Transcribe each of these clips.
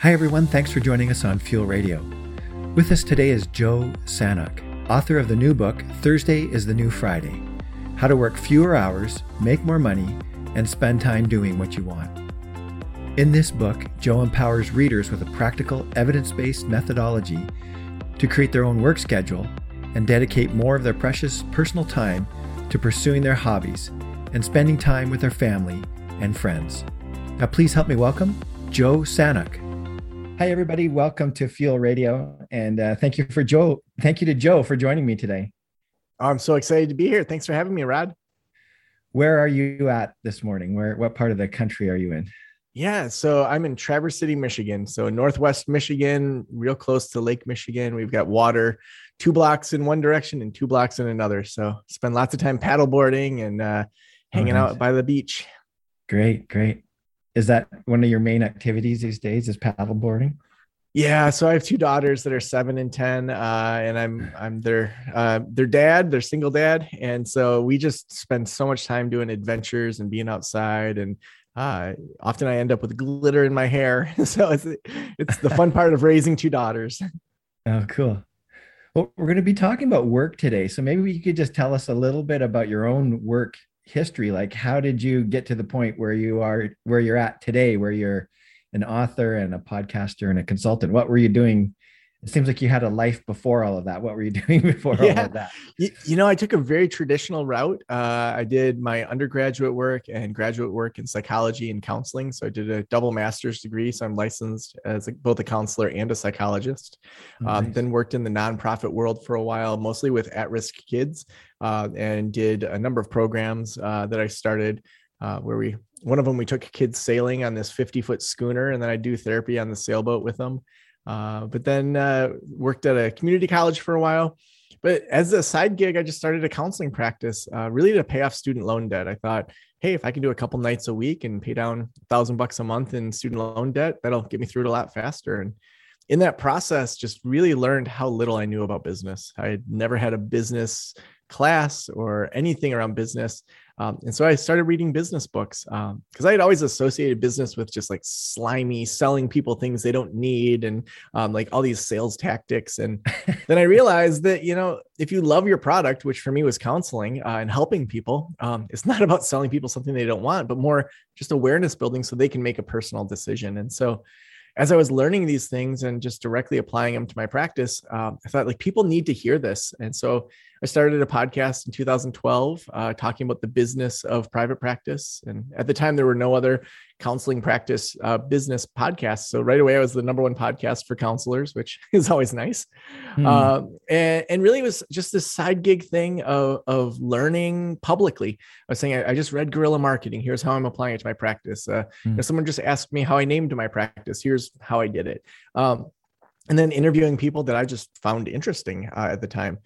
Hi, everyone. Thanks for joining us on Fuel Radio. With us today is Joe Sanok, author of the new book, Thursday is the New Friday How to Work Fewer Hours, Make More Money, and Spend Time Doing What You Want. In this book, Joe empowers readers with a practical, evidence based methodology to create their own work schedule and dedicate more of their precious personal time to pursuing their hobbies and spending time with their family and friends. Now, please help me welcome Joe Sanok. Hi, everybody. Welcome to Fuel Radio, and uh, thank you for Joe. Thank you to Joe for joining me today. I'm so excited to be here. Thanks for having me, Rod. Where are you at this morning? Where, what part of the country are you in? Yeah, so I'm in Traverse City, Michigan. So northwest Michigan, real close to Lake Michigan. We've got water two blocks in one direction and two blocks in another. So spend lots of time paddleboarding and uh, hanging oh, nice. out by the beach. Great, great. Is that one of your main activities these days? Is paddleboarding? Yeah, so I have two daughters that are seven and ten, uh, and I'm I'm their uh, their dad, their single dad, and so we just spend so much time doing adventures and being outside, and uh, often I end up with glitter in my hair. so it's it's the fun part of raising two daughters. Oh, cool. Well, we're going to be talking about work today, so maybe you could just tell us a little bit about your own work history like how did you get to the point where you are where you're at today where you're an author and a podcaster and a consultant? What were you doing it seems like you had a life before all of that. What were you doing before yeah. all of that? You, you, know, I took a very traditional route. Uh, I did my undergraduate work and graduate work in psychology and counseling. So I did a double master's degree. So I'm licensed as a, both a counselor and a psychologist. Oh, um, nice. Then worked in the nonprofit world for a while, mostly with at-risk kids, uh, and did a number of programs uh, that I started uh, where we one of them we took kids sailing on this 50 foot schooner and then i do therapy on the sailboat with them uh, but then uh, worked at a community college for a while. But as a side gig, I just started a counseling practice, uh, really to pay off student loan debt. I thought, hey, if I can do a couple nights a week and pay down a thousand bucks a month in student loan debt, that'll get me through it a lot faster. And in that process, just really learned how little I knew about business. I had never had a business class or anything around business. Um, and so I started reading business books because um, I had always associated business with just like slimy selling people things they don't need and um, like all these sales tactics. And then I realized that, you know, if you love your product, which for me was counseling uh, and helping people, um, it's not about selling people something they don't want, but more just awareness building so they can make a personal decision. And so as I was learning these things and just directly applying them to my practice, um, I thought like people need to hear this. And so I started a podcast in 2012 uh, talking about the business of private practice. And at the time, there were no other counseling practice uh, business podcast. So right away, I was the number one podcast for counselors, which is always nice. Hmm. Uh, and, and, really, it was just this side gig thing of, of learning publicly. I was saying, I, I just read Guerrilla Marketing. Here's how I'm applying it to my practice. Uh, hmm. someone just asked me how I named my practice. Here's how I did it. Um, and then interviewing people that I just found interesting uh, at the time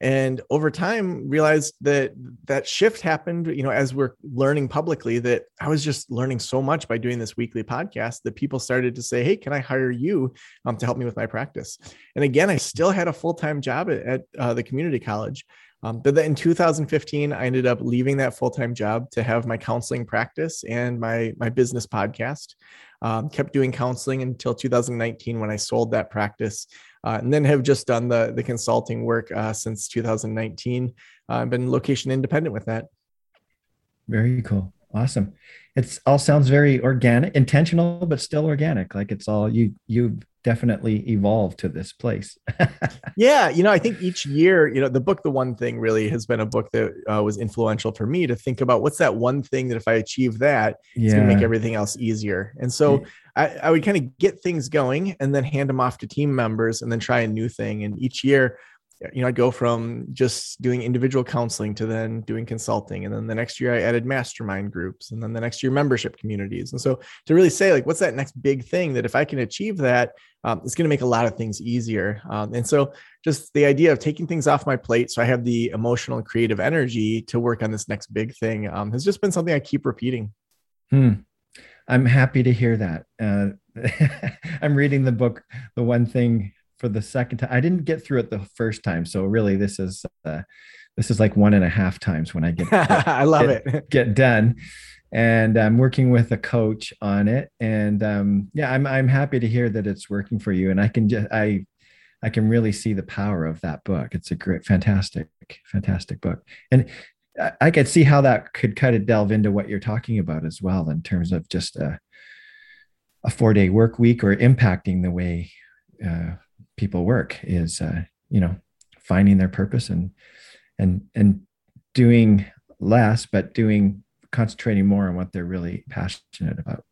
and over time realized that that shift happened you know as we're learning publicly that i was just learning so much by doing this weekly podcast that people started to say hey can i hire you um, to help me with my practice? And again i still had a full-time job at, at uh, the community college. Um, but then in 2015 i ended up leaving that full-time job to have my counseling practice and my my business podcast. Um, kept doing counseling until 2019 when i sold that practice uh, and then have just done the the consulting work uh, since 2019. Uh, I've been location independent with that. Very cool, awesome. It's all sounds very organic, intentional, but still organic. Like it's all you you definitely evolved to this place. yeah, you know, I think each year, you know, the book, The One Thing, really has been a book that uh, was influential for me to think about what's that one thing that if I achieve that, yeah. it's going to make everything else easier. And so I, I would kind of get things going and then hand them off to team members and then try a new thing. And each year, you know, I'd go from just doing individual counseling to then doing consulting. And then the next year I added mastermind groups and then the next year membership communities. And so to really say, like, what's that next big thing that if I can achieve that, um, it's going to make a lot of things easier. Um, and so just the idea of taking things off my plate so I have the emotional and creative energy to work on this next big thing um, has just been something I keep repeating. Hmm. I'm happy to hear that. Uh, I'm reading the book, The One Thing for the second time. I didn't get through it the first time, so really this is uh, this is like one and a half times when I get I love get, it get done. and I'm working with a coach on it. And um, yeah, I'm I'm happy to hear that it's working for you. And I can just I I can really see the power of that book. It's a great, fantastic, fantastic book. And I could see how that could kind of delve into what you're talking about as well in terms of just a, a four day work week or impacting the way uh, people work is, uh, you know, finding their purpose and, and, and doing less, but doing, concentrating more on what they're really passionate about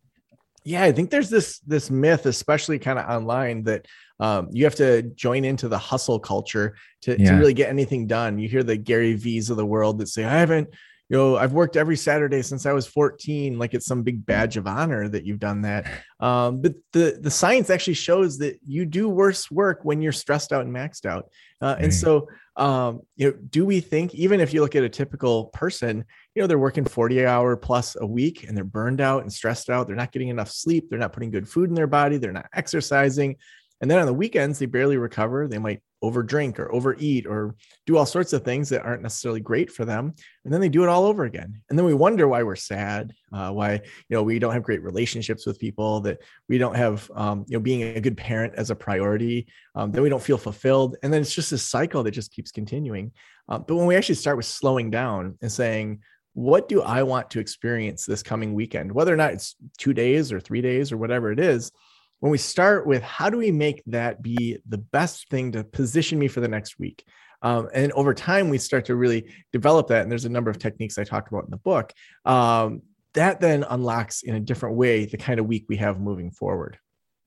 yeah i think there's this this myth especially kind of online that um, you have to join into the hustle culture to, yeah. to really get anything done you hear the gary v's of the world that say i haven't you know i've worked every saturday since i was 14 like it's some big badge of honor that you've done that. Um, but the the science actually shows that you do worse work when you're stressed out and maxed out. Uh, and so um, you know do we think even if you look at a typical person you know they're working 40 hour plus a week and they're burned out and stressed out they're not getting enough sleep they're not putting good food in their body they're not exercising and then on the weekends they barely recover they might overdrink or overeat or do all sorts of things that aren't necessarily great for them. And then they do it all over again. And then we wonder why we're sad uh, why you know we don't have great relationships with people that we don't have um, you know being a good parent as a priority um, then we don't feel fulfilled. And then it's just this cycle that just keeps continuing. Uh, but when we actually start with slowing down and saying what do I want to experience this coming weekend? Whether or not it's two days or three days or whatever it is, when we start with how do we make that be the best thing to position me for the next week? Um, and over time, we start to really develop that. And there's a number of techniques I talked about in the book. Um, that then unlocks in a different way the kind of week we have moving forward.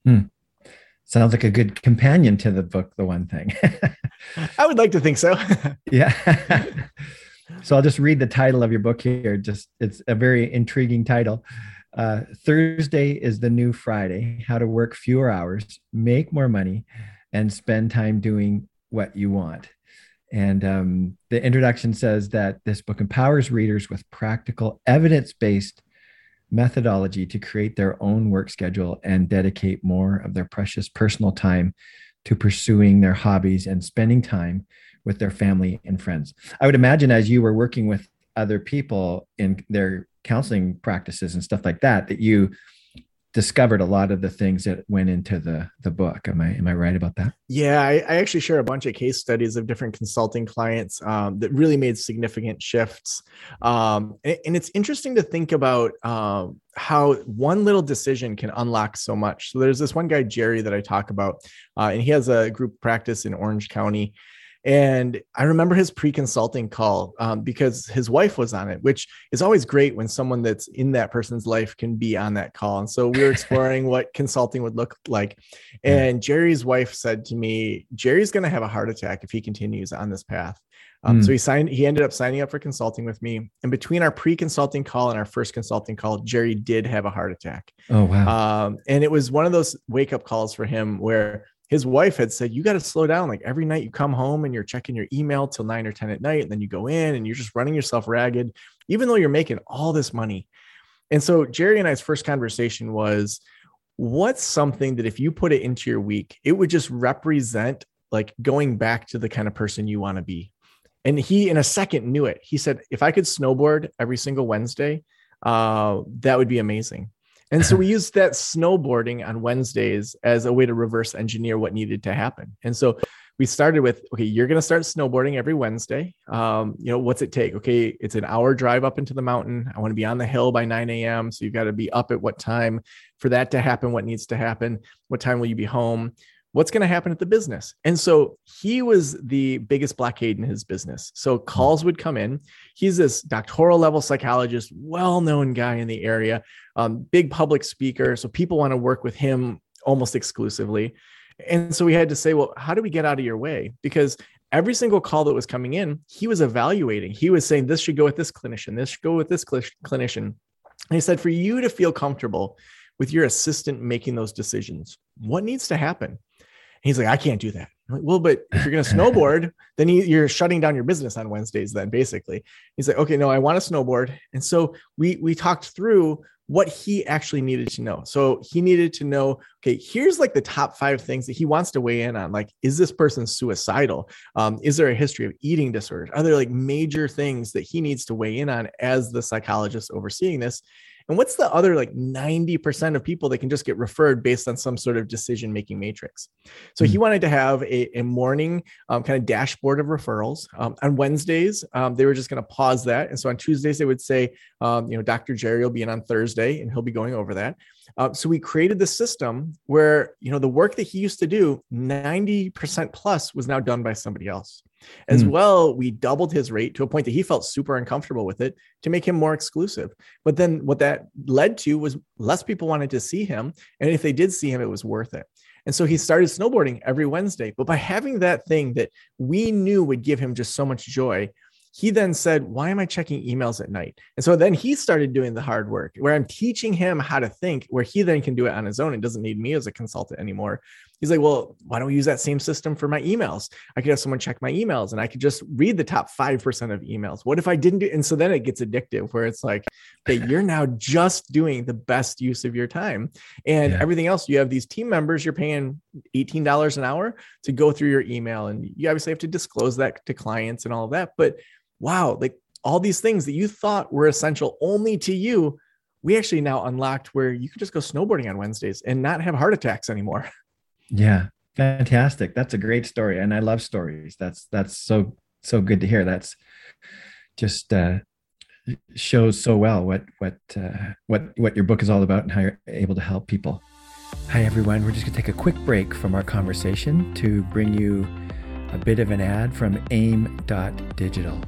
Hmm. Sounds like a good companion to the book, The One Thing. I would like to think so. yeah. So I'll just read the title of your book here. Just it's a very intriguing title. Uh, Thursday is the new Friday. How to work fewer hours, make more money, and spend time doing what you want. And um, the introduction says that this book empowers readers with practical, evidence based methodology to create their own work schedule and dedicate more of their precious personal time to pursuing their hobbies and spending time with their family and friends. I would imagine as you were working with other people in their counseling practices and stuff like that, that you discovered a lot of the things that went into the the book. Am I am I right about that? Yeah, I, I actually share a bunch of case studies of different consulting clients um, that really made significant shifts. Um, and, and, it's interesting to think about um, how one little decision can unlock so much. So there's this one guy Jerry that I talk about, uh, and he has a group practice in Orange County. And I remember his pre consulting call um, because his wife was on it, which is always great when someone that's in that person's life can be on that call. And so we were exploring what consulting would look like. And Jerry's wife said to me, Jerry's going to have a heart attack if he continues on this path. Um, mm. So he signed, he ended up signing up for consulting with me. And between our pre consulting call and our first consulting call, Jerry did have a heart attack. Oh, wow. Um, and it was one of those wake up calls for him where his wife had said, You got to slow down. Like every night you come home and you're checking your email till nine or 10 at night, and then you go in and you're just running yourself ragged, even though you're making all this money. And so Jerry and I's first conversation was, What's something that if you put it into your week, it would just represent like going back to the kind of person you want to be? And he, in a second, knew it. He said, If I could snowboard every single Wednesday, uh, that would be amazing. And so we used that snowboarding on Wednesdays as a way to reverse engineer what needed to happen. And so we started with okay, you're going to start snowboarding every Wednesday. Um, you know, what's it take? Okay, it's an hour drive up into the mountain. I want to be on the hill by 9 a.m. So you've got to be up at what time for that to happen? What needs to happen? What time will you be home? What's going to happen at the business. And so he was the biggest blockade in his business. So calls would come in. He's this doctoral level psychologist, well known guy in the area, um, big public speaker. So people want to work with him almost exclusively. And so we had to say, well, how do we get out of your way? Because every single call that was coming in, he was evaluating. He was saying, this should go with this clinician, this should go with this cl- clinician. And he said, for you to feel comfortable with your assistant making those decisions, what needs to happen? He's like, I can't do that. I'm like, well, but if you're going to snowboard, then you're shutting down your business on Wednesdays. Then basically, he's like, okay, no, I want to snowboard. And so we we talked through what he actually needed to know. So he needed to know, okay, here's like the top five things that he wants to weigh in on. Like, is this person suicidal? Um, is there a history of eating disorders? Are there like major things that he needs to weigh in on as the psychologist overseeing this? And what's the other like 90% of people that can just get referred based on some sort of decision making matrix? So mm-hmm. he hmm. wanted to have a, a morning um, kind of dashboard of referrals. Um, on Wednesdays, um, they were just going to pause that. And so on Tuesdays, they would say, um, you know, Dr. Jerry will be in on Thursday and he'll be going over that. Uh, so we created the system where, you know, the work that he used to do, 90% plus was now done by somebody else. As mm. well, we doubled his rate to a point that he felt super uncomfortable with it to make him more exclusive. But then what that led to was less people wanted to see him. And if they did see him, it was worth it. And so he started snowboarding every Wednesday. But by having that thing that we knew would give him just so much joy, he then said, Why am I checking emails at night? And so then he started doing the hard work where I'm teaching him how to think, where he then can do it on his own and doesn't need me as a consultant anymore. He's like, Well, why don't we use that same system for my emails? I could have someone check my emails and I could just read the top 5% of emails. What if I didn't do? And so then it gets addictive where it's like, Okay, you're now just doing the best use of your time. And yeah. everything else, you have these team members, you're paying $18 an hour to go through your email. And you obviously have to disclose that to clients and all of that. But wow, like all these things that you thought were essential only to you, we actually now unlocked where you could just go snowboarding on Wednesdays and not have heart attacks anymore. Yeah, fantastic. That's a great story, and I love stories. That's that's so so good to hear. That's just uh, shows so well what what uh, what what your book is all about and how you're able to help people. Hi everyone. We're just gonna take a quick break from our conversation to bring you a bit of an ad from AIM.digital.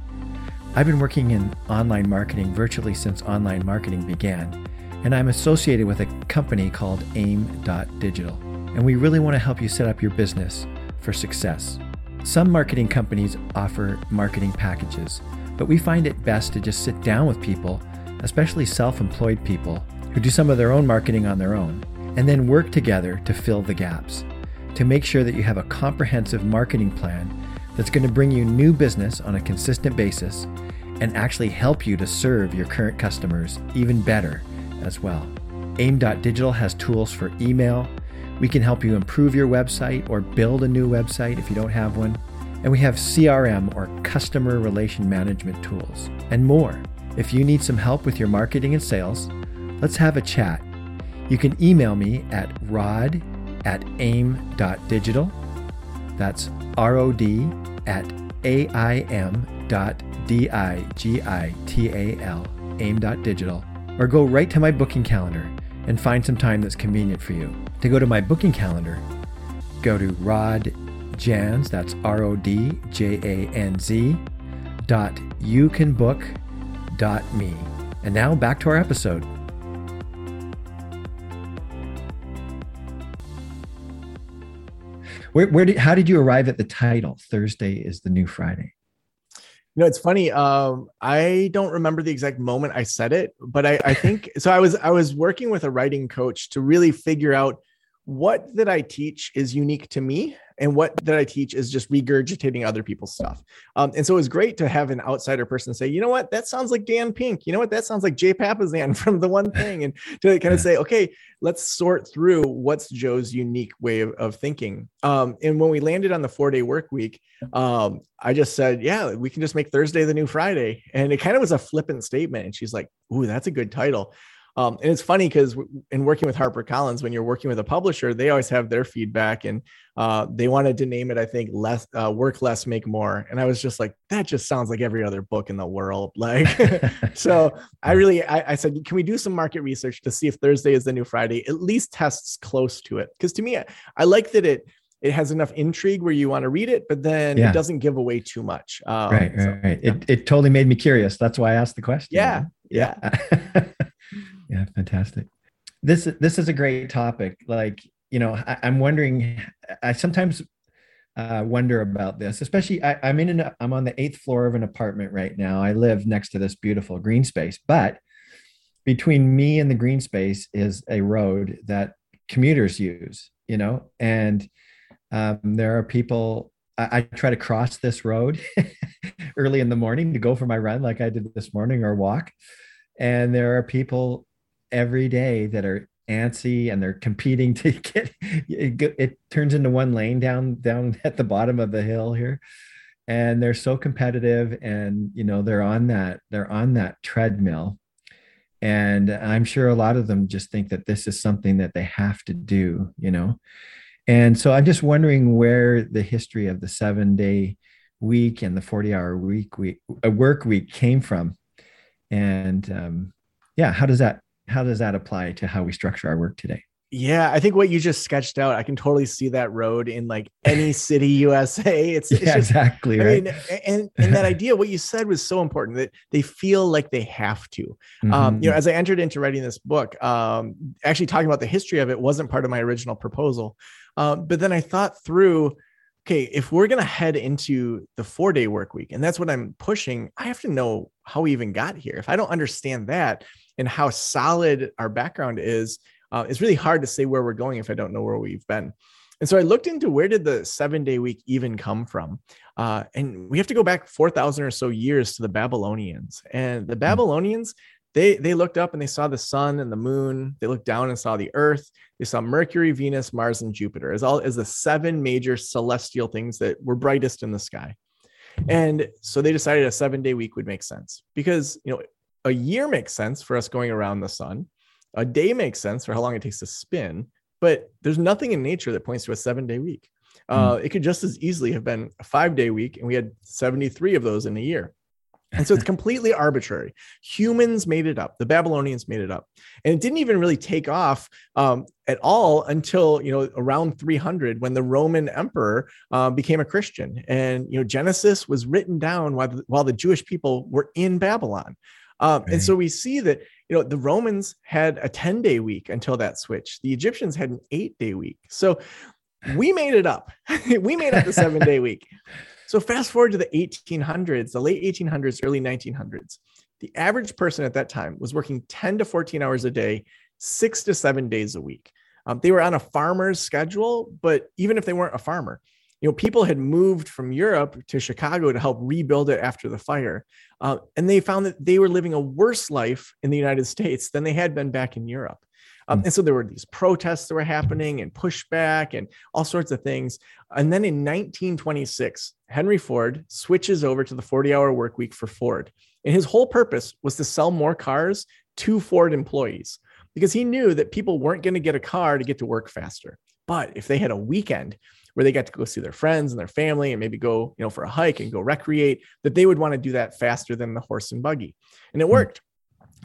I've been working in online marketing virtually since online marketing began, and I'm associated with a company called AIM.digital. And we really want to help you set up your business for success. Some marketing companies offer marketing packages, but we find it best to just sit down with people, especially self employed people, who do some of their own marketing on their own, and then work together to fill the gaps, to make sure that you have a comprehensive marketing plan that's going to bring you new business on a consistent basis and actually help you to serve your current customers even better as well. AIM.digital has tools for email. We can help you improve your website or build a new website if you don't have one. And we have CRM or customer relation management tools and more. If you need some help with your marketing and sales, let's have a chat. You can email me at rod at aim.digital. That's R O D at A I M dot D I G I T A L, aim.digital, or go right to my booking calendar and find some time that's convenient for you. To go to my booking calendar, go to Rod Janz, that's R O D J A N Z, dot you can book dot me. And now back to our episode. Where, where did, how did you arrive at the title? Thursday is the new Friday. You know, it's funny. Um, I don't remember the exact moment I said it, but I, I think so. I was I was working with a writing coach to really figure out what that I teach is unique to me and what that I teach is just regurgitating other people's stuff. Um, and so it was great to have an outsider person say, you know what, that sounds like Dan Pink. You know what, that sounds like Jay Papasan from the one thing. And to kind of say, okay, let's sort through what's Joe's unique way of, of thinking. Um, and when we landed on the four day work week, um, I just said, yeah, we can just make Thursday the new Friday. And it kind of was a flippant statement. And she's like, ooh, that's a good title. Um, and it's funny because in working with HarperCollins, when you're working with a publisher, they always have their feedback, and uh, they wanted to name it, I think, less uh, work less, make more. And I was just like, that just sounds like every other book in the world. Like, so I really, I, I, said, can we do some market research to see if Thursday is the new Friday? At least tests close to it, because to me, I, I like that it it has enough intrigue where you want to read it, but then yeah. it doesn't give away too much. Um, right, right, so, right. Yeah. It, it totally made me curious. That's why I asked the question. Yeah, yeah. yeah fantastic. This this is a great topic like you know I, am wondering i sometimes uh, wonder about this especially I, i'm in an i'm on the eighth floor of an apartment right now. I live next to this beautiful green space but between me and the green space is a road that commuters use you know and um, there are people I, I try to cross this road early in the morning to go for my run like i did this morning or walk and there are people every day that are antsy and they're competing to get it, it turns into one lane down down at the bottom of the hill here. And they're so competitive and you know they're on that they're on that treadmill. And i'm sure a lot of them just think that this is something that they have to do you know? And so i'm just wondering where the history of the seven day week and the 40 hour week week a work week came from. And um, yeah how does that how does that apply to how we structure our work today yeah, I think what you just sketched out, I can totally see that road in like any city USA. It's, it's just, exactly I right. Mean, and and that idea, what you said was so important that they feel like they have to. Mm-hmm. Um, you know, as I entered into writing this book, um, actually talking about the history of it wasn't part of my original proposal. Um, but then I thought through, okay, if we're gonna head into the four day work week, and that's what I'm pushing, I have to know how we even got here. If I don't understand that and how solid our background is uh, it's really hard to say where we're going if I don't know where we've been. And so I looked into where did the seven day week even come from? Uh, and we have to go back 4,000 or so years to the Babylonians. And the hmm. Babylonians, they, they looked up and they saw the sun and the moon. They looked down and saw the earth. They saw Mercury, Venus, Mars, and Jupiter as all as the seven major celestial things that were brightest in the sky. And so they decided a seven day week would make sense because, you know, a year makes sense for us going around the sun. A day makes sense for how long it takes to spin, but there's nothing in nature that points to a seven day week. Uh, hmm. it could just as easily have been a five day week, and we had 73 of those in a year. And so it's completely arbitrary. Humans made it up. The Babylonians made it up, and it didn't even really take off um, at all until you know around 300 when the Roman emperor uh, became a Christian, and you know Genesis was written down while the, while the Jewish people were in Babylon. Um, right. And so we see that you know the Romans had a 10 day week until that switch. The Egyptians had an eight day week. So we made it up. we made up the seven day week. So fast forward to the 1800s, the late 1800s, early 1900s. The average person at that time was working 10 to 14 hours a day, six to seven days a week. Um, they were on a farmer's schedule, but even if they weren't a farmer, you know, people had moved from Europe to Chicago to help rebuild it after the fire. Uh, and they found that they were living a worse life in the United States than they had been back in Europe. Um, hmm. and so there were these protests that were happening and pushback and all sorts of things. And then in 1926, Henry Ford switches over to the 40 hour work week for Ford. And his whole purpose was to sell more cars to Ford employees because he knew that people weren't going to get a car to get to work faster. But if they had a weekend where they got to go see their friends and their family and maybe go, you know, for a hike and go recreate, that they would want to do that faster than the horse and buggy. And it hmm. worked.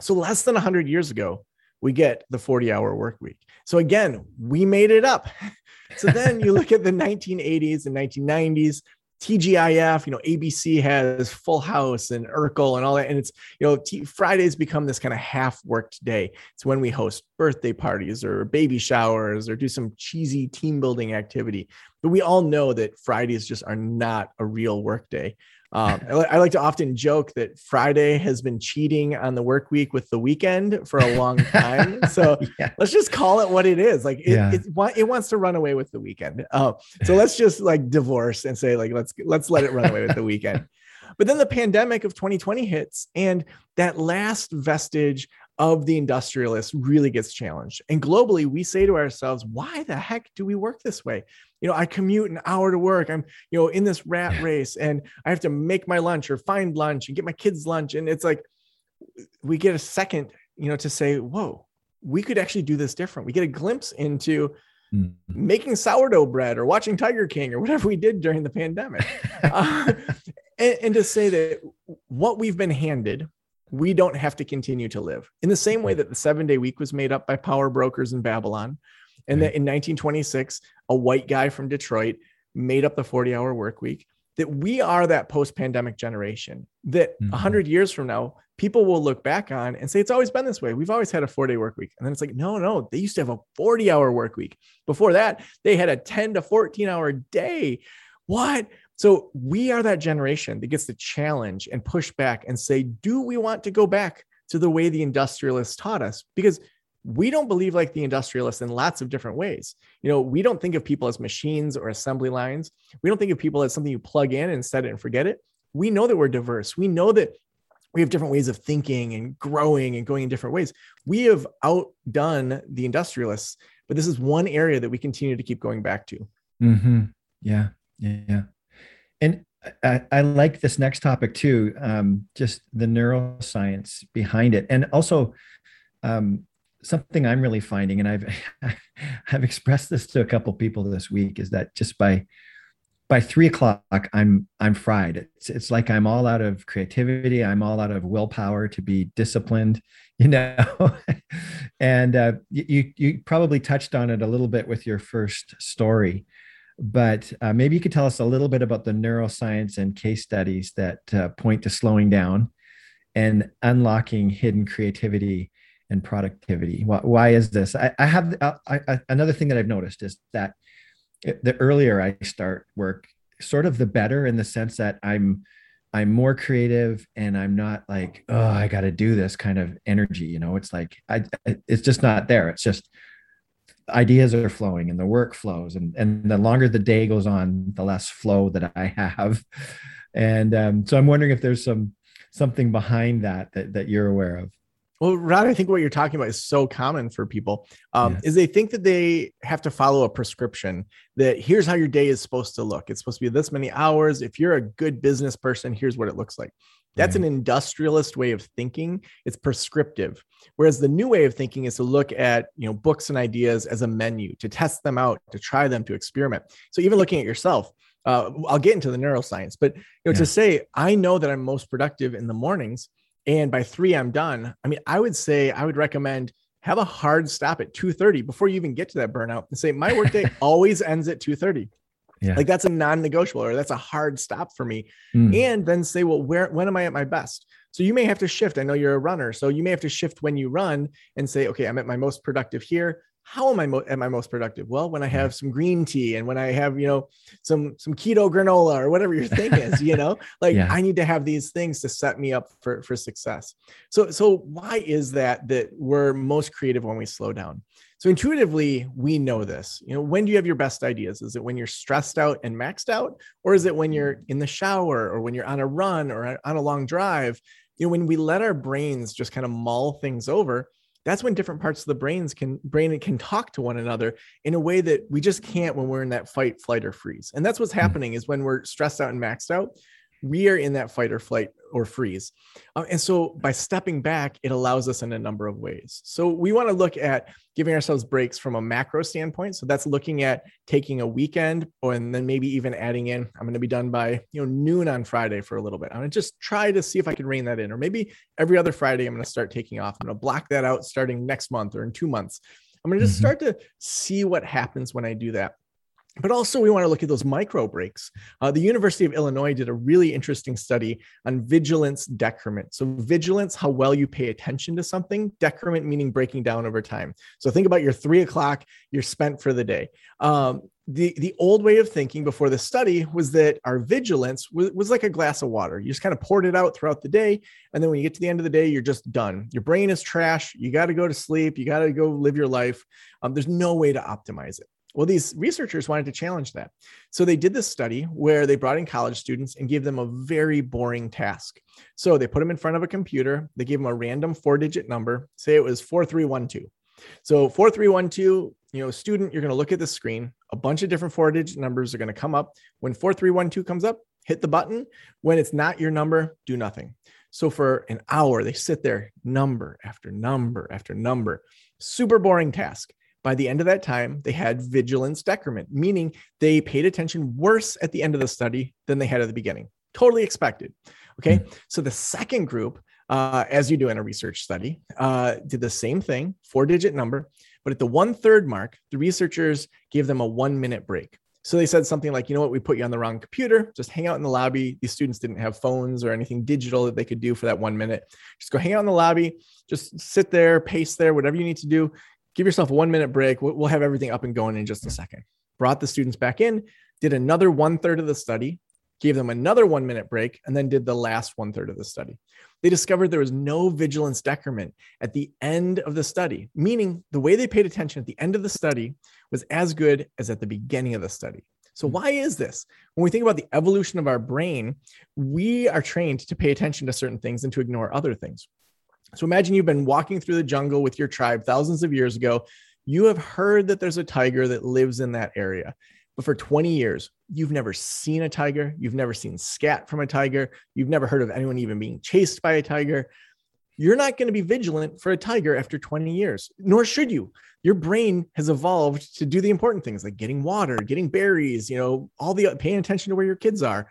So less than 100 years ago, we get the 40 hour work week. So again, we made it up. So then you look at the 1980s and 1990s, TGIF, you know, ABC has Full House and Urkel and all that. And it's, you know, T- Fridays become this kind of half worked day. It's when we host birthday parties or baby showers or do some cheesy team building activity. But we all know that Fridays just are not a real work day. Um, I, like to often joke that Friday has been cheating on the work week with the weekend for a long time. So yeah. let's just call it what it is. Like it, yeah. it, it, wants to run away with the weekend. Uh, so let's just like divorce and say like let's let's let it run away with the weekend. But then the pandemic of 2020 hits, and that last vestige of the industrialists really gets challenged. And globally, we say to ourselves, why the heck do we work this way? You know, I commute an hour to work. I'm, you know, in this rat race and I have to make my lunch or find lunch and get my kids lunch. And it's like we get a second, you know, to say, whoa, we could actually do this different. We get a glimpse into mm-hmm. making sourdough bread or watching Tiger King or whatever we did during the pandemic. uh, and, and to say that what we've been handed we don't have to continue to live in the same way that the seven day week was made up by power brokers in Babylon. And that in 1926, a white guy from Detroit made up the 40 hour work week. That we are that post pandemic generation that mm-hmm. 100 years from now, people will look back on and say, it's always been this way. We've always had a four day work week. And then it's like, no, no, they used to have a 40 hour work week. Before that, they had a 10 to 14 hour day. What? So we are that generation that gets to challenge and push back and say, do we want to go back to the way the industrialists taught us? Because we don't believe like the industrialists in lots of different ways. You know, we don't think of people as machines or assembly lines. We don't think of people as something you plug in and set it and forget it. We know that we're diverse. We know that we have different ways of thinking and growing and going in different ways. We have outdone the industrialists, but this is one area that we continue to keep going back to. Mm-hmm. Yeah, yeah, and I, I, like this next topic too. Um, just the neuroscience behind it, and also um, something I'm really finding, and I've I've expressed this to a couple people this week, is that just by by three o'clock i'm i'm fried. It's it's like i'm all out of creativity. I'm all out of willpower to be disciplined you know? And uh, you you probably touched on it a little bit with your first story but uh, maybe you could tell us a little bit about the neuroscience and case studies that uh, point to slowing down and unlocking hidden creativity and productivity why, why is this i, I have uh, I, I, another thing that i've noticed is that the earlier I start work, sort of the better in the sense that I'm I'm more creative and I'm not like, oh, I got to do this kind of energy. You know, it's like I it's just not there. It's just ideas are flowing and the work flows and and the longer the day goes on, the less flow that I have. And um, so I'm wondering if there's some something behind that that that you're aware of. Well, Rod, I think what you're talking about is so common for people. Um, yeah. Is they think that they have to follow a prescription. That here's how your day is supposed to look. It's supposed to be this many hours. If you're a good business person, here's what it looks like. That's right. an industrialist way of thinking. It's prescriptive. Whereas the new way of thinking is to look at you know books and ideas as a menu, to test them out, to try them, to experiment. So even looking at yourself, uh, I'll get into the neuroscience, but you know, yeah. to say I know that I'm most productive in the mornings and by three i'm done i mean i would say i would recommend have a hard stop at 2.30 before you even get to that burnout and say my workday always ends at 2.30 yeah. like that's a non-negotiable or that's a hard stop for me mm. and then say well where when am i at my best so you may have to shift i know you're a runner so you may have to shift when you run and say okay i'm at my most productive here how am I mo- am I most productive? Well, when I have some green tea and when I have, you know, some some keto granola or whatever your thing is, you know, like yeah. I need to have these things to set me up for for success. So so why is that that we're most creative when we slow down? So intuitively, we know this. You know, when do you have your best ideas? Is it when you're stressed out and maxed out or is it when you're in the shower or when you're on a run or on a long drive? You know, when we let our brains just kind of mull things over, that's when different parts of the brains can brain can talk to one another in a way that we just can't when we're in that fight flight or freeze and that's what's hmm. happening is when we're stressed out and maxed out we are in that fight or flight or freeze. Uh, and so by stepping back, it allows us in a number of ways. So we want to look at giving ourselves breaks from a macro standpoint. So that's looking at taking a weekend or and then maybe even adding in, I'm going to be done by you know noon on Friday for a little bit. I'm going to just try to see if I can rein that in. Or maybe every other Friday, I'm going to start taking off. I'm going to block that out starting next month or in two months. I'm going to just mm-hmm. start to see what happens when I do that. But also, we want to look at those micro breaks. Uh, the University of Illinois did a really interesting study on vigilance decrement. So, vigilance, how well you pay attention to something, decrement meaning breaking down over time. So, think about your three o'clock you're spent for the day. Um, the, the old way of thinking before the study was that our vigilance was, was like a glass of water. You just kind of poured it out throughout the day. And then when you get to the end of the day, you're just done. Your brain is trash. You got to go to sleep. You got to go live your life. Um, there's no way to optimize it. Well, these researchers wanted to challenge that. So they did this study where they brought in college students and gave them a very boring task. So they put them in front of a computer, they gave them a random four digit number, say it was 4312. So 4312, you know, student, you're going to look at the screen, a bunch of different four digit numbers are going to come up. When 4312 comes up, hit the button. When it's not your number, do nothing. So for an hour, they sit there, number after number after number. Super boring task. By the end of that time, they had vigilance decrement, meaning they paid attention worse at the end of the study than they had at the beginning. Totally expected. Okay. Mm-hmm. So the second group, uh, as you do in a research study, uh, did the same thing, four digit number. But at the one third mark, the researchers gave them a one minute break. So they said something like, you know what, we put you on the wrong computer, just hang out in the lobby. These students didn't have phones or anything digital that they could do for that one minute. Just go hang out in the lobby, just sit there, pace there, whatever you need to do give yourself a one minute break. We'll have everything up and going in just a second. Brought the students back in, did another one third of the study, gave them another one minute break, and then did the last one third of the study. They discovered there was no vigilance decrement at the end of the study, meaning the way they paid attention at the end of the study was as good as at the beginning of the study. So, hmm. why is this? When we think about the evolution of our brain, we are trained to pay attention to certain things and to ignore other things. So, imagine you've been walking through the jungle with your tribe thousands of years ago. You have heard that there's a tiger that lives in that area. But for 20 years, you've never seen a tiger. You've never seen scat from a tiger. You've never heard of anyone even being chased by a tiger. You're not going to be vigilant for a tiger after 20 years, nor should you your brain has evolved to do the important things like getting water, getting berries, you know, all the paying attention to where your kids are.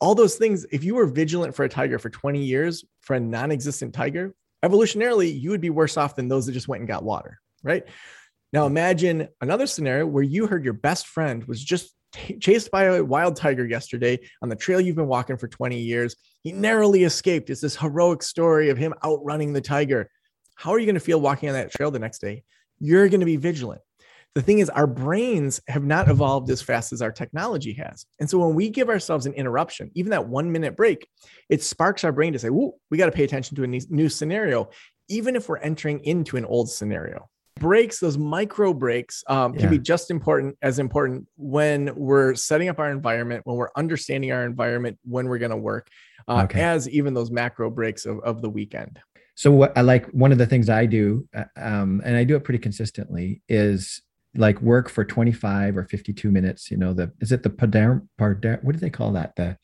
All those things, if you were vigilant for a tiger for 20 years for a non existent tiger, evolutionarily, you would be worse off than those that just went and got water, right? Now, imagine another scenario where you heard your best friend was just t- chased by a wild tiger yesterday on the trail you've been walking for 20 years. He narrowly escaped. It's this heroic story of him outrunning the tiger. How are you going to feel walking on that trail the next day? you're going to be vigilant. The thing is, our brains have not evolved as fast as our technology has. And so when we give ourselves an interruption, even that one minute break, it sparks our brain to say, Whoa, we got to pay attention to a new scenario, even if we're entering into an old scenario. Breaks, those micro breaks, um, can yeah. be just important as important when we're setting up our environment, when we're understanding our environment, when we're going to work, uh, okay. as even those macro breaks of, of the weekend. So what I like one of the things I do, uh, um, and I do it pretty consistently, is like work for 25 or 52 minutes. You know, the is it the Padar, Padar what do they call that? The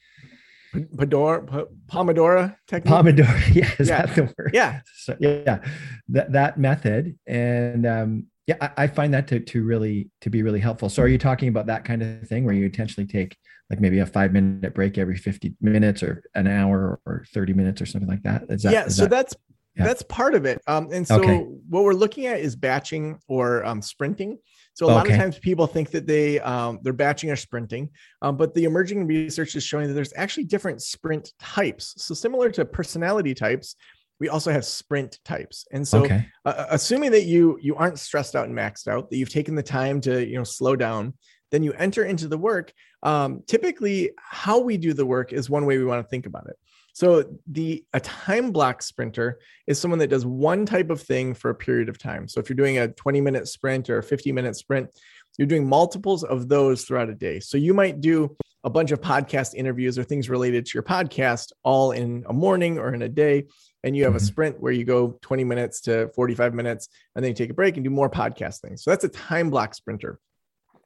Pomodoro, Pomodoro technique. Pomodoro, yeah, is yeah. that the word? Yeah, so, yeah, that that method, and um, yeah, I, I, find that to to really to be really helpful. So, are you talking about that kind of thing where you intentionally take like maybe a five minute break every 50 minutes or an hour or 30 minutes or something like that? Is that yeah, is so that, that's yeah. That's part of it. Um, and so okay. what we're looking at is batching or um, sprinting. So a lot of times people think that they um, they're batching or sprinting, um, but the emerging research is showing that there's actually different sprint types. So similar to personality types, we also have sprint types. And so okay. uh, assuming that you you aren't stressed out and maxed out, that you've taken the time to you know slow down, then you enter into the work. Um, typically, how we do the work is one way we want to think about it. So the a time block sprinter is someone that does one type of thing for a period of time. So if you're doing a 20 minute sprint or a 50 minute sprint, you're doing multiples of those throughout a day. So you might do a bunch of podcast interviews or things related to your podcast all in a morning or in a day. And you have a mm-hmm. sprint where you go 20 minutes to 45 minutes and then you take a break and do more podcast things. So that's a time block sprinter.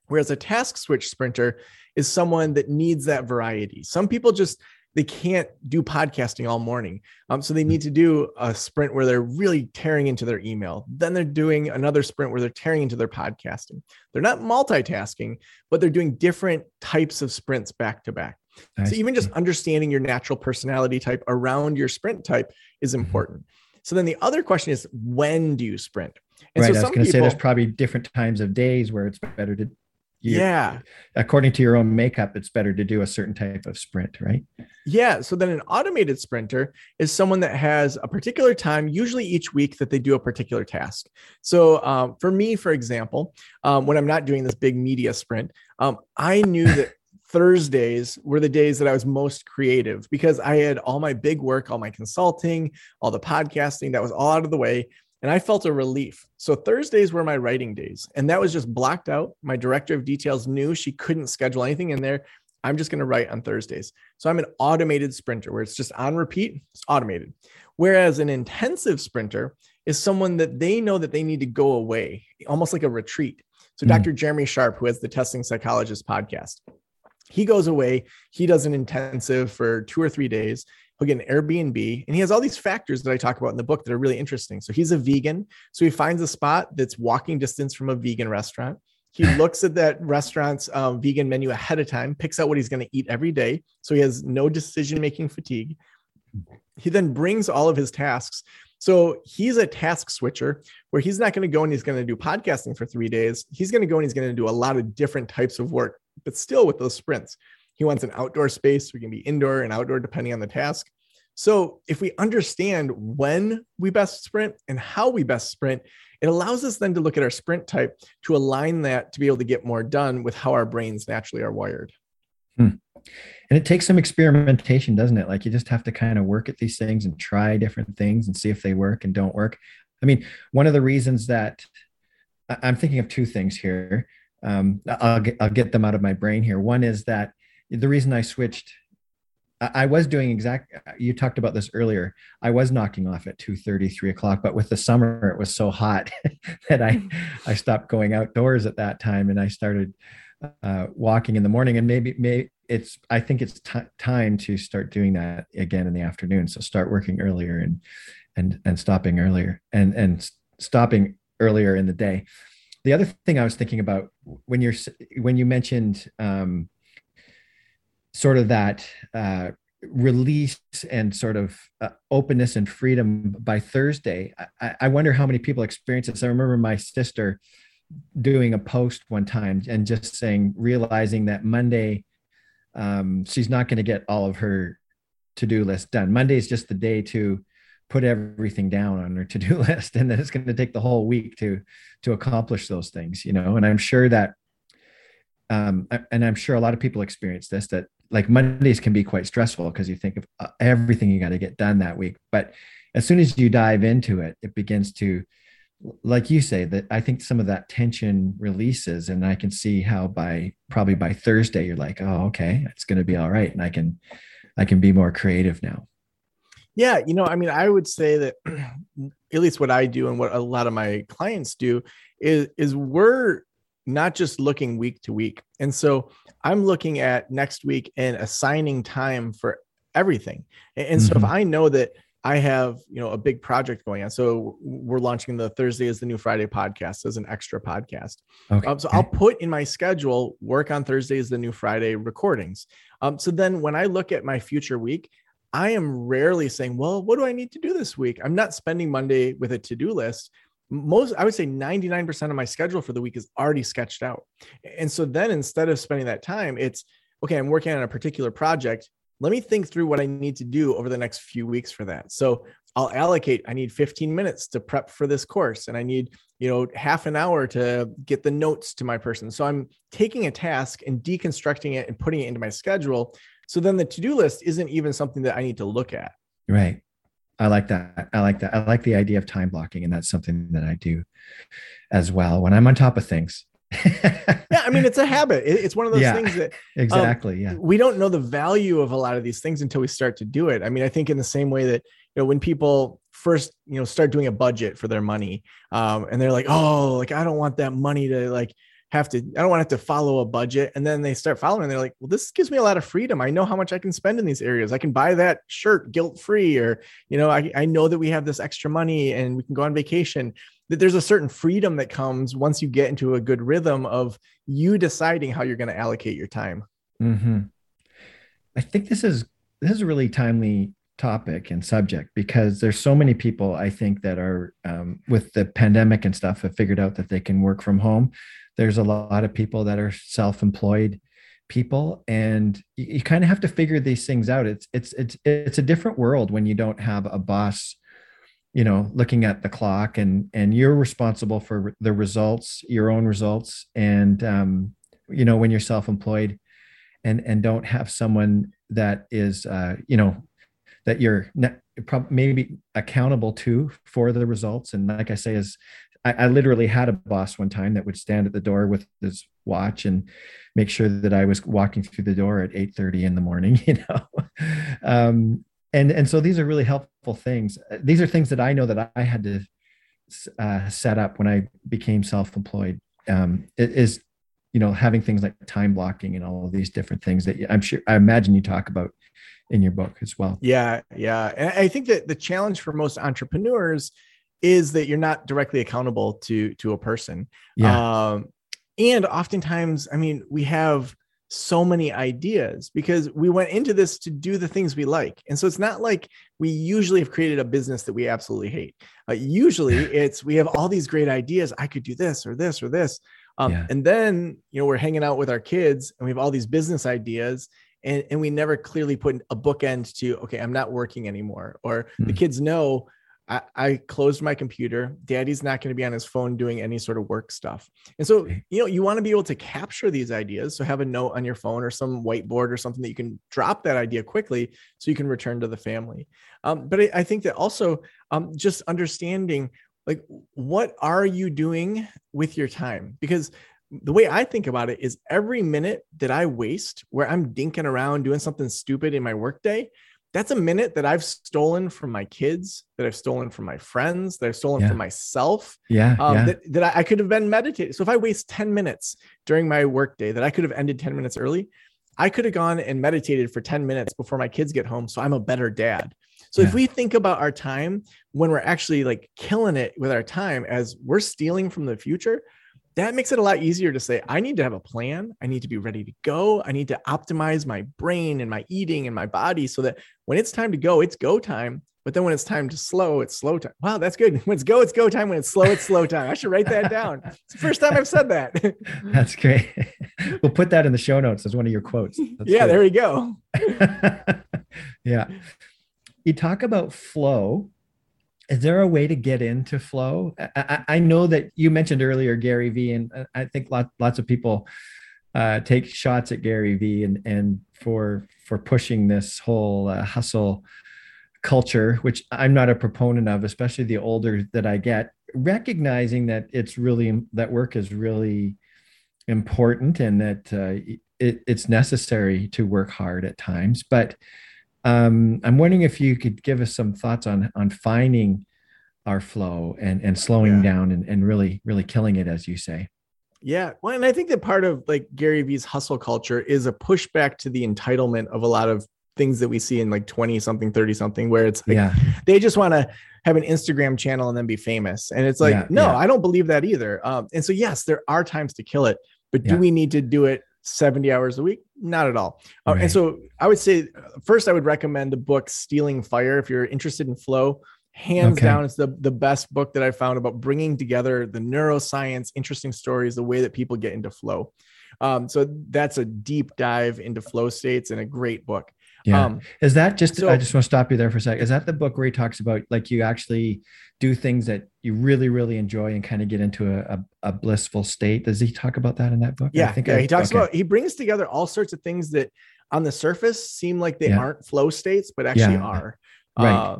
Whereas a task switch sprinter is someone that needs that variety. Some people just they can't do podcasting all morning. Um, so they need to do a sprint where they're really tearing into their email. Then they're doing another sprint where they're tearing into their podcasting. They're not multitasking, but they're doing different types of sprints back to back. So even just understanding your natural personality type around your sprint type is mm-hmm. important. So then the other question is when do you sprint? And right. So I was going to say there's probably different times of days where it's better to yeah. according to your own makeup it's better to do a certain type of sprint right? Yeah so then an automated sprinter is someone that has a particular time usually each week that they do a particular task. So um, for me for example um, when i'm not doing this big media sprint um, i knew that Thursdays were the days that I was most creative because I had all my big work, all my consulting, all the podcasting that was all out of the way and I felt a relief. So Thursdays were my writing days, and that was just blocked out. My director of details knew she couldn't schedule anything in there. I'm just going to write on Thursdays. So I'm an automated sprinter where it's just on repeat, it's automated. Whereas an intensive sprinter is someone that they know that they need to go away, almost like a retreat. So mm-hmm. Dr. Jeremy Sharp, who has the Testing Psychologist podcast, he goes away, he does an intensive for two or three days. He'll get an Airbnb, and he has all these factors that I talk about in the book that are really interesting. So he's a vegan, so he finds a spot that's walking distance from a vegan restaurant. He looks at that restaurant's um, vegan menu ahead of time, picks out what he's going to eat every day, so he has no decision making fatigue. He then brings all of his tasks. So he's a task switcher where he's not going to go and he's going to do podcasting for three days. He's going to go and he's going to do a lot of different types of work, but still with those sprints. He wants an outdoor space. We can be indoor and outdoor depending on the task. So if we understand when we best sprint and how we best sprint, it allows us then to look at our sprint type to align that to be able to get more done with how our brains naturally are wired. Hmm. And it takes some experimentation, doesn't it? Like you just have to kind of work at these things and try different things and see if they work and don't work. I mean, one of the reasons that I'm thinking of two things here um, I'll I'll get them out of my brain here. One is that the reason I switched. I was doing exact. You talked about this earlier. I was knocking off at 2 3 o'clock, but with the summer, it was so hot that I, mm-hmm. I stopped going outdoors at that time, and I started uh, walking in the morning. And maybe, maybe it's. I think it's t- time to start doing that again in the afternoon. So start working earlier and and and stopping earlier and and stopping earlier in the day the other thing I was thinking about when you're when you mentioned um, sort of that uh, release and sort of uh, openness and freedom by Thursday, I, I, wonder how many people experience this. I remember my sister doing a post one time and just saying, realizing that Monday um, she's not going to get all of her to-do list done. Monday is just the day to put everything down on her to-do list and then it's going to take the whole week to to accomplish those things you know and i'm sure that um and i'm sure a lot of people experience this that like mondays can be quite stressful because you think of uh, everything you got to get done that week. But as soon as you dive into it it begins to like you say that i think some of that tension releases and i can see how by probably by thursday you're like oh okay it's going to be all right and i can i can be more creative now. Yeah, you know, I mean, I would say that at least what I do and what a lot of my clients do is is we're not just looking week to week. And so I'm looking at next week and assigning time for everything. And so mm-hmm. if I know that I have, you know, a big project going on. So we're launching the Thursday is the new Friday podcast as an extra podcast. Okay. Um, so I'll put in my schedule work on Thursday is the new Friday recordings. Um, so then when I look at my future week, I am rarely saying, well, what do I need to do this week? I'm not spending Monday with a to do list. Most, I would say 99% of my schedule for the week is already sketched out. And so then instead of spending that time, it's okay, I'm working on a particular project. Let me think through what I need to do over the next few weeks for that. So I'll allocate, I need 15 minutes to prep for this course, and I need, you know, half an hour to get the notes to my person. So I'm taking a task and deconstructing it and putting it into my schedule so then the to-do list isn't even something that I need to look at. Right. I like that. I like that. I like the idea of time blocking, and that's something that I do as well when I'm on top of things. yeah, I mean, it's a habit. It's one of those yeah, things that um, exactly. Um, yeah, we don't know the value of a lot of these things until we start to do it. I mean, I think in the same way that you know when people first you know start doing a budget for their money, um, and they're like, oh, like I don't want that money to like have to i don't want to have to follow a budget. And then they start following and they're like well this gives me a lot of freedom. I know how much i can spend in these areas. I can buy that shirt guilt free or you know I, I know that we have this extra money and we can go on vacation. That there's a certain freedom that comes once you get into a good rhythm of you deciding how you're going to allocate your time. Mm-hmm. i think this is this is a really timely topic and subject because there's so many people I think that are um, with the pandemic and stuff have figured out that they can work from home there's a lot of people that are self-employed people and you, you kind of have to figure these things out. It's it's it's it's a different world when you don't have a boss you know looking at the clock and and you're responsible for the results your own results and um you know when you're self-employed and and don't have someone that is uh you know that you're ne- maybe accountable to for the results and like i say is I, I, literally had a boss one time that would stand at the door with his watch and make sure that I was walking through the door at 8 30 in the morning, you know? um, and, and so these are really helpful things. These are things that I know that I had to uh, set up when I became self-employed um, is, you know, having things like time blocking and all of these different things that I'm sure, I imagine you talk about in your book as well. Yeah. Yeah. And I think that the challenge for most entrepreneurs is that you're not directly accountable to to a person. Yeah. Um, and oftentimes, I mean, we have so many ideas because we went into this to do the things we like. And so it's not like we usually have created a business that we absolutely hate. Uh, usually it's we have all these great ideas. I could do this or this or this. Um, yeah. And then, you know, we're hanging out with our kids and we have all these business ideas and, and we never clearly put a bookend to, okay, I'm not working anymore. Or mm. the hmm. kids know I, I closed my computer. Daddy's not going to be on his phone doing any sort of work stuff. And so, you know, you want to be able to capture these ideas. So have a note on your phone or some whiteboard or something that you can drop that idea quickly so you can return to the family. Um, but I, I, think that also um, just understanding like what are you doing with your time? Because the way I think about it is every minute that I waste where I'm dinking around doing something stupid in my workday, that's a minute that I've stolen from my kids, that I've stolen from my friends, that I've stolen yeah. from myself. Yeah. Um, yeah. That, that I, I could have been meditating. So if I waste 10 minutes during my workday that I could have ended 10 minutes early, I could have gone and meditated for 10 minutes before my kids get home. So I'm a better dad. So yeah. if we think about our time when we're actually like killing it with our time as we're stealing from the future, that makes it a lot easier to say, I need to have a plan. I need to be ready to go. I need to optimize my brain and my eating and my body so that when it's time to go, it's go time. But then when it's time to slow, it's slow time. Wow, that's good. When it's go, it's go time. When it's slow, it's slow time. I should write that down. It's the first time I've said that. that's great. We'll put that in the show notes as one of your quotes. That's yeah, there we go. yeah. You talk about flow. Is there a way to get into flow? I, I, know that you mentioned earlier gary vee and i think lots, lots of people uh, take shots at gary vee and, and for for pushing this whole uh, hustle culture which i'm not a proponent of especially the older that i get recognizing that it's really that work is really important and that uh, it, it's necessary to work hard at times. But um, I'm wondering if you could give us some thoughts on on finding our flow and and slowing yeah. down and, and really really killing it as you say. Yeah. Well, and I think that part of like Gary Vee's hustle culture is a pushback to the entitlement of a lot of things that we see in like 20 something, 30 something, where it's like yeah. they just want to have an Instagram channel and then be famous. And it's like, yeah, no, yeah. I don't believe that either. Um, and so, yes, there are times to kill it, but do we need to do it 70 hours a week? Not at all. Uh, and so I would say first, I would recommend the book Stealing Fire if you're interested in flow. Hands okay. down, it's the, the best book that I found about bringing together the neuroscience, interesting stories, the way that people get into flow. Um, so that's a deep dive into flow states and a great book. Yeah. Um, is that just, so, I just want to stop you there for a second. Is that the book where he talks about like you actually do things that you really, really enjoy and kind of get into a, a, a blissful state? Does he talk about that in that book? Yeah. I think yeah, I, he talks okay. about, he brings together all sorts of things that on the surface seem like they yeah. aren't flow states, but actually yeah. are. Right. Uh,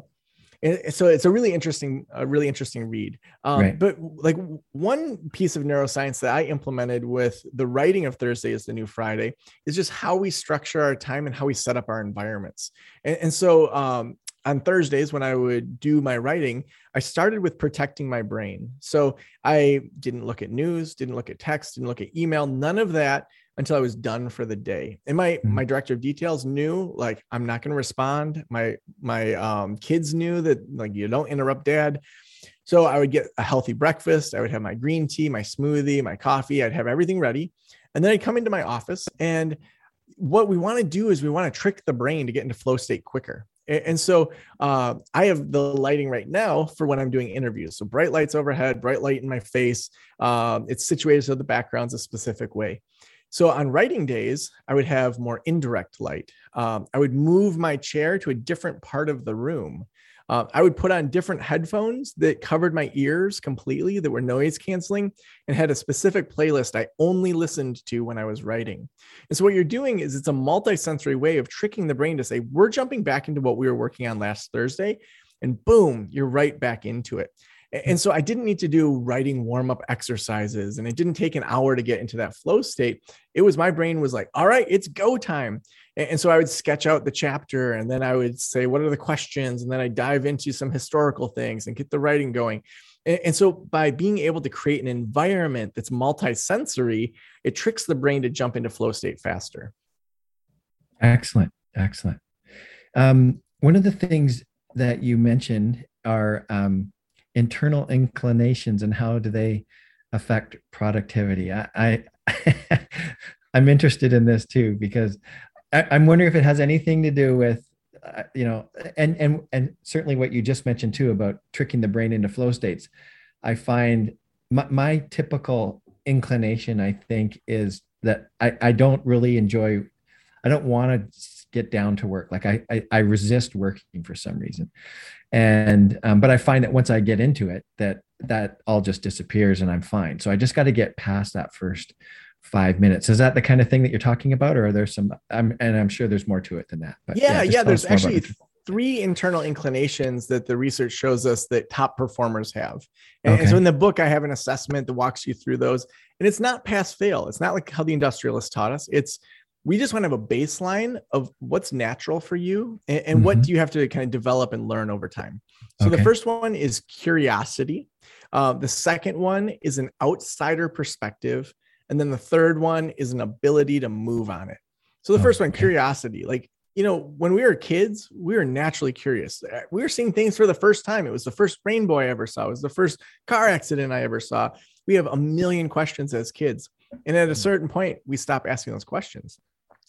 so it's a really interesting a really interesting read. Um, right. but like one piece of neuroscience that i implemented with the writing of thursday is the new friday is just how we structure our time and how we set up our environments. And, and so um, on thursdays when i would do my writing i started with protecting my brain. So i didn't look at news didn't look at text didn't look at email none of that until I was done for the day. And my mm-hmm. my director of details knew like I'm not going to respond. My my um, kids knew that like you don't interrupt dad. So I would get a healthy breakfast. I would have my green tea, my smoothie, my coffee. I'd have everything ready. And then I'd come into my office and what we want to do is we want to trick the brain to get into flow state quicker. And so uh, I have the lighting right now for when I'm doing interviews. So bright lights overhead, bright light in my face. Um, it's situated so the background's a specific way. So on writing days, I would have more indirect light. Um, I would move my chair to a different part of the room. Uh, I would put on different headphones that covered my ears completely, that were noise canceling, and had a specific playlist I only listened to when I was writing. And so, what you're doing is it's a multisensory way of tricking the brain to say, we're jumping back into what we were working on last Thursday. And boom, you're right back into it. And so I didn't need to do writing warm up exercises and it didn't take an hour to get into that flow state. It was my brain was like, all right, it's go time. And so I would sketch out the chapter and then I would say, what are the questions? And then I dive into some historical things and get the writing going. And so by being able to create an environment that's multisensory, it tricks the brain to jump into flow state faster. Excellent. Excellent. Um, one of the things that you mentioned are um, internal inclinations and how do they affect productivity? I, I I'm interested in this too because I, am wondering if it has anything to do with uh, you know and and and certainly what you just mentioned too about tricking the brain into flow states. I find my, my typical inclination, I think, is that I, I don't really enjoy. I don't want to get down to work. Like I, I, I resist working for some reason and um, but i find that once i get into it that that all just disappears and i'm fine so i just got to get past that first five minutes is that the kind of thing that you're talking about or are there some I'm, and i'm sure there's more to it than that but yeah yeah, yeah there's actually three internal inclinations that the research shows us that top performers have. And, okay. and, so in the book, I have an assessment that walks you through those. And it's not pass fail. It's not like how the industrialists taught us. It's we just want to have a baseline of what's natural for you and, and mm-hmm. what do you have to kind of develop and learn over time. So okay. the first one is curiosity. Uh, the second one is an outsider perspective. And then the third one is an ability to move on it. So the oh, first one, okay. curiosity. Like, you know, when we were kids, we were naturally curious. Uh, we were seeing things for the first time. It was the first rainbow I ever saw. It was the first car accident I ever saw. We have a million questions as kids. And at a hmm. certain point, we stop asking those questions.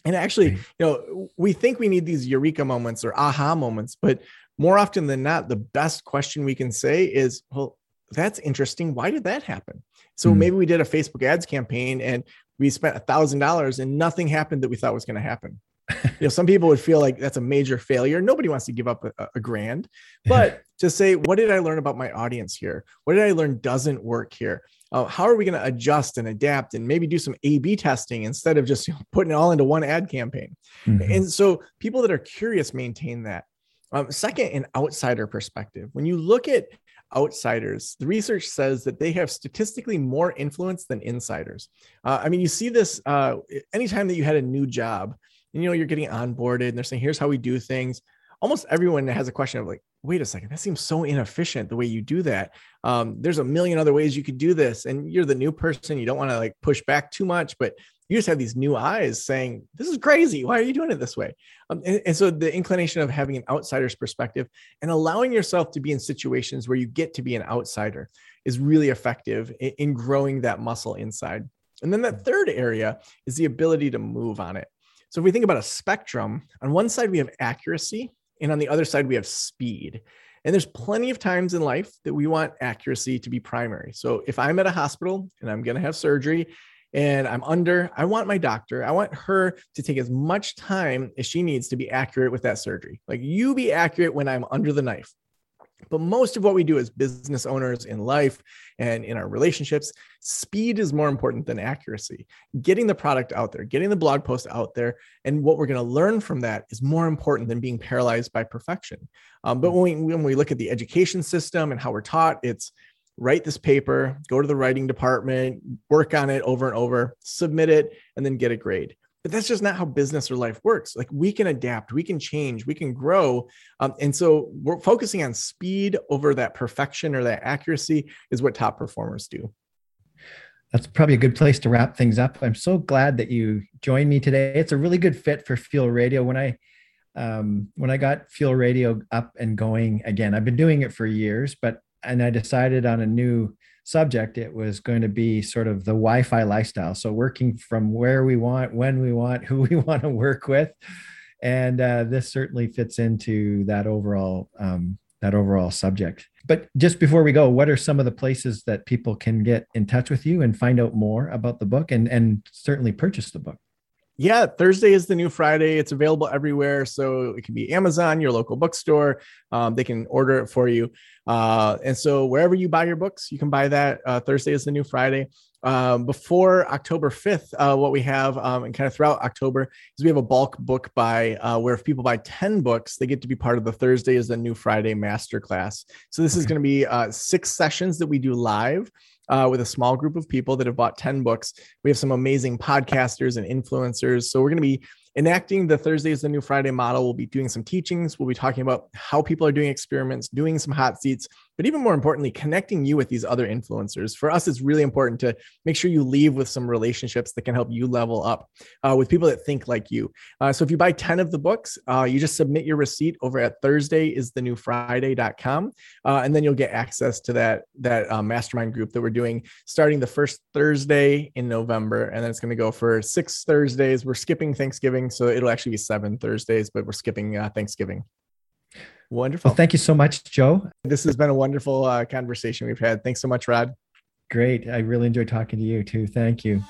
And actually, you know, we think we need these eureka moments or aha moments, but more often than not, the best question we can say is, well, that's interesting. Why did that happen? So mm-hmm. maybe we did a Facebook ads campaign and we spent a thousand dollars and nothing happened that we thought was going to happen. you know, some people would feel like that's a major failure. Nobody wants to give up a, a grand, but to say, what did I learn about my audience here? What did I learn doesn't work here? Uh, how are we going to adjust and adapt and maybe do some A B testing instead of just you know, putting it all into one ad campaign? Mm-hmm. And so people that are curious maintain that. Um, second, an outsider perspective. When you look at outsiders. The research says that they have statistically more influence than insiders. Uh, I mean, you see this uh, anytime that you had a new job, and, you know, you're getting onboarded and they're saying, here's how we do things. Almost everyone has a question of like, wait a second, that seems so inefficient the way you do that. Um, there's a million other ways you could do this. And you're the new person. You don't want to like push back too much, but you just have these new eyes saying, This is crazy. Why are you doing it this way? Um, and, and, so the inclination of having an outsider's perspective and allowing yourself to be in situations where you get to be an outsider is really effective in, in growing that muscle inside. And then that third area is the ability to move on it. So if we think about a spectrum, on one side we have accuracy, and on the other side we have speed. And there's plenty of times in life that we want accuracy to be primary. So if I'm at a hospital and I'm going to have surgery and I'm under, I want my doctor, I want her to take as much time as she needs to be accurate with that surgery. Like you be accurate when I'm under the knife. But most of what we do as business owners in life and in our relationships, speed is more important than accuracy. Getting the product out there, getting the blog post out there, and what we're going to learn from that is more important than being paralyzed by perfection. Um, but when we, when we look at the education system and how we're taught, it's write this paper, go to the writing department, work on it over and over, submit it, and then get a grade. But that's just not how business or life works. Like we can adapt, we can change, we can grow. Um, and so we're focusing on speed over that perfection or that accuracy is what top performers do. That's probably a good place to wrap things up. I'm so glad that you joined me today. It's a really good fit for Fuel Radio. When I um, when I got Fuel Radio up and going again, I've been doing it for years, but and I decided on a new subject. It was going to be sort of the Wi-Fi lifestyle. So working from where we want, when we want, who we want to work with, and uh, this certainly fits into that overall um, that overall subject. But just before we go, what are some of the places that people can get in touch with you and find out more about the book and and certainly purchase the book? Yeah, Thursday is the new Friday. It's available everywhere. So it can be Amazon, your local bookstore. Um, they can order it for you. Uh, and so wherever you buy your books, you can buy that. Uh, Thursday is the new Friday. Um, before October 5th, uh, what we have um, and kind of throughout October is we have a bulk book buy uh, where if people buy 10 books, they get to be part of the Thursday is the new Friday masterclass. So this is going to be uh, six sessions that we do live uh, with a small group of people that have bought 10 books. We have some amazing podcasters and influencers. So we're going to be enacting the Thursday is the new Friday model. We'll be doing some teachings. We'll be talking about how people are doing experiments, doing some hot seats, but even more importantly, connecting you with these other influencers. For us, it's really important to make sure you leave with some relationships that can help you level up uh, with people that think like you. Uh, so if you buy 10 of the books, uh, you just submit your receipt over at Thursday is the new Friday.com. Uh, and then you'll get access to that, that uh, mastermind group that we're doing starting the first Thursday in November. And then it's going to go for six Thursdays. We're skipping Thanksgiving. So it'll actually be seven Thursdays, but we're skipping uh, Thanksgiving. Wonderful. Well, thank you so much, Joe. This has been a wonderful uh, conversation we've had. Thanks so much, Rod. Great. I really enjoyed talking to you too. Thank you.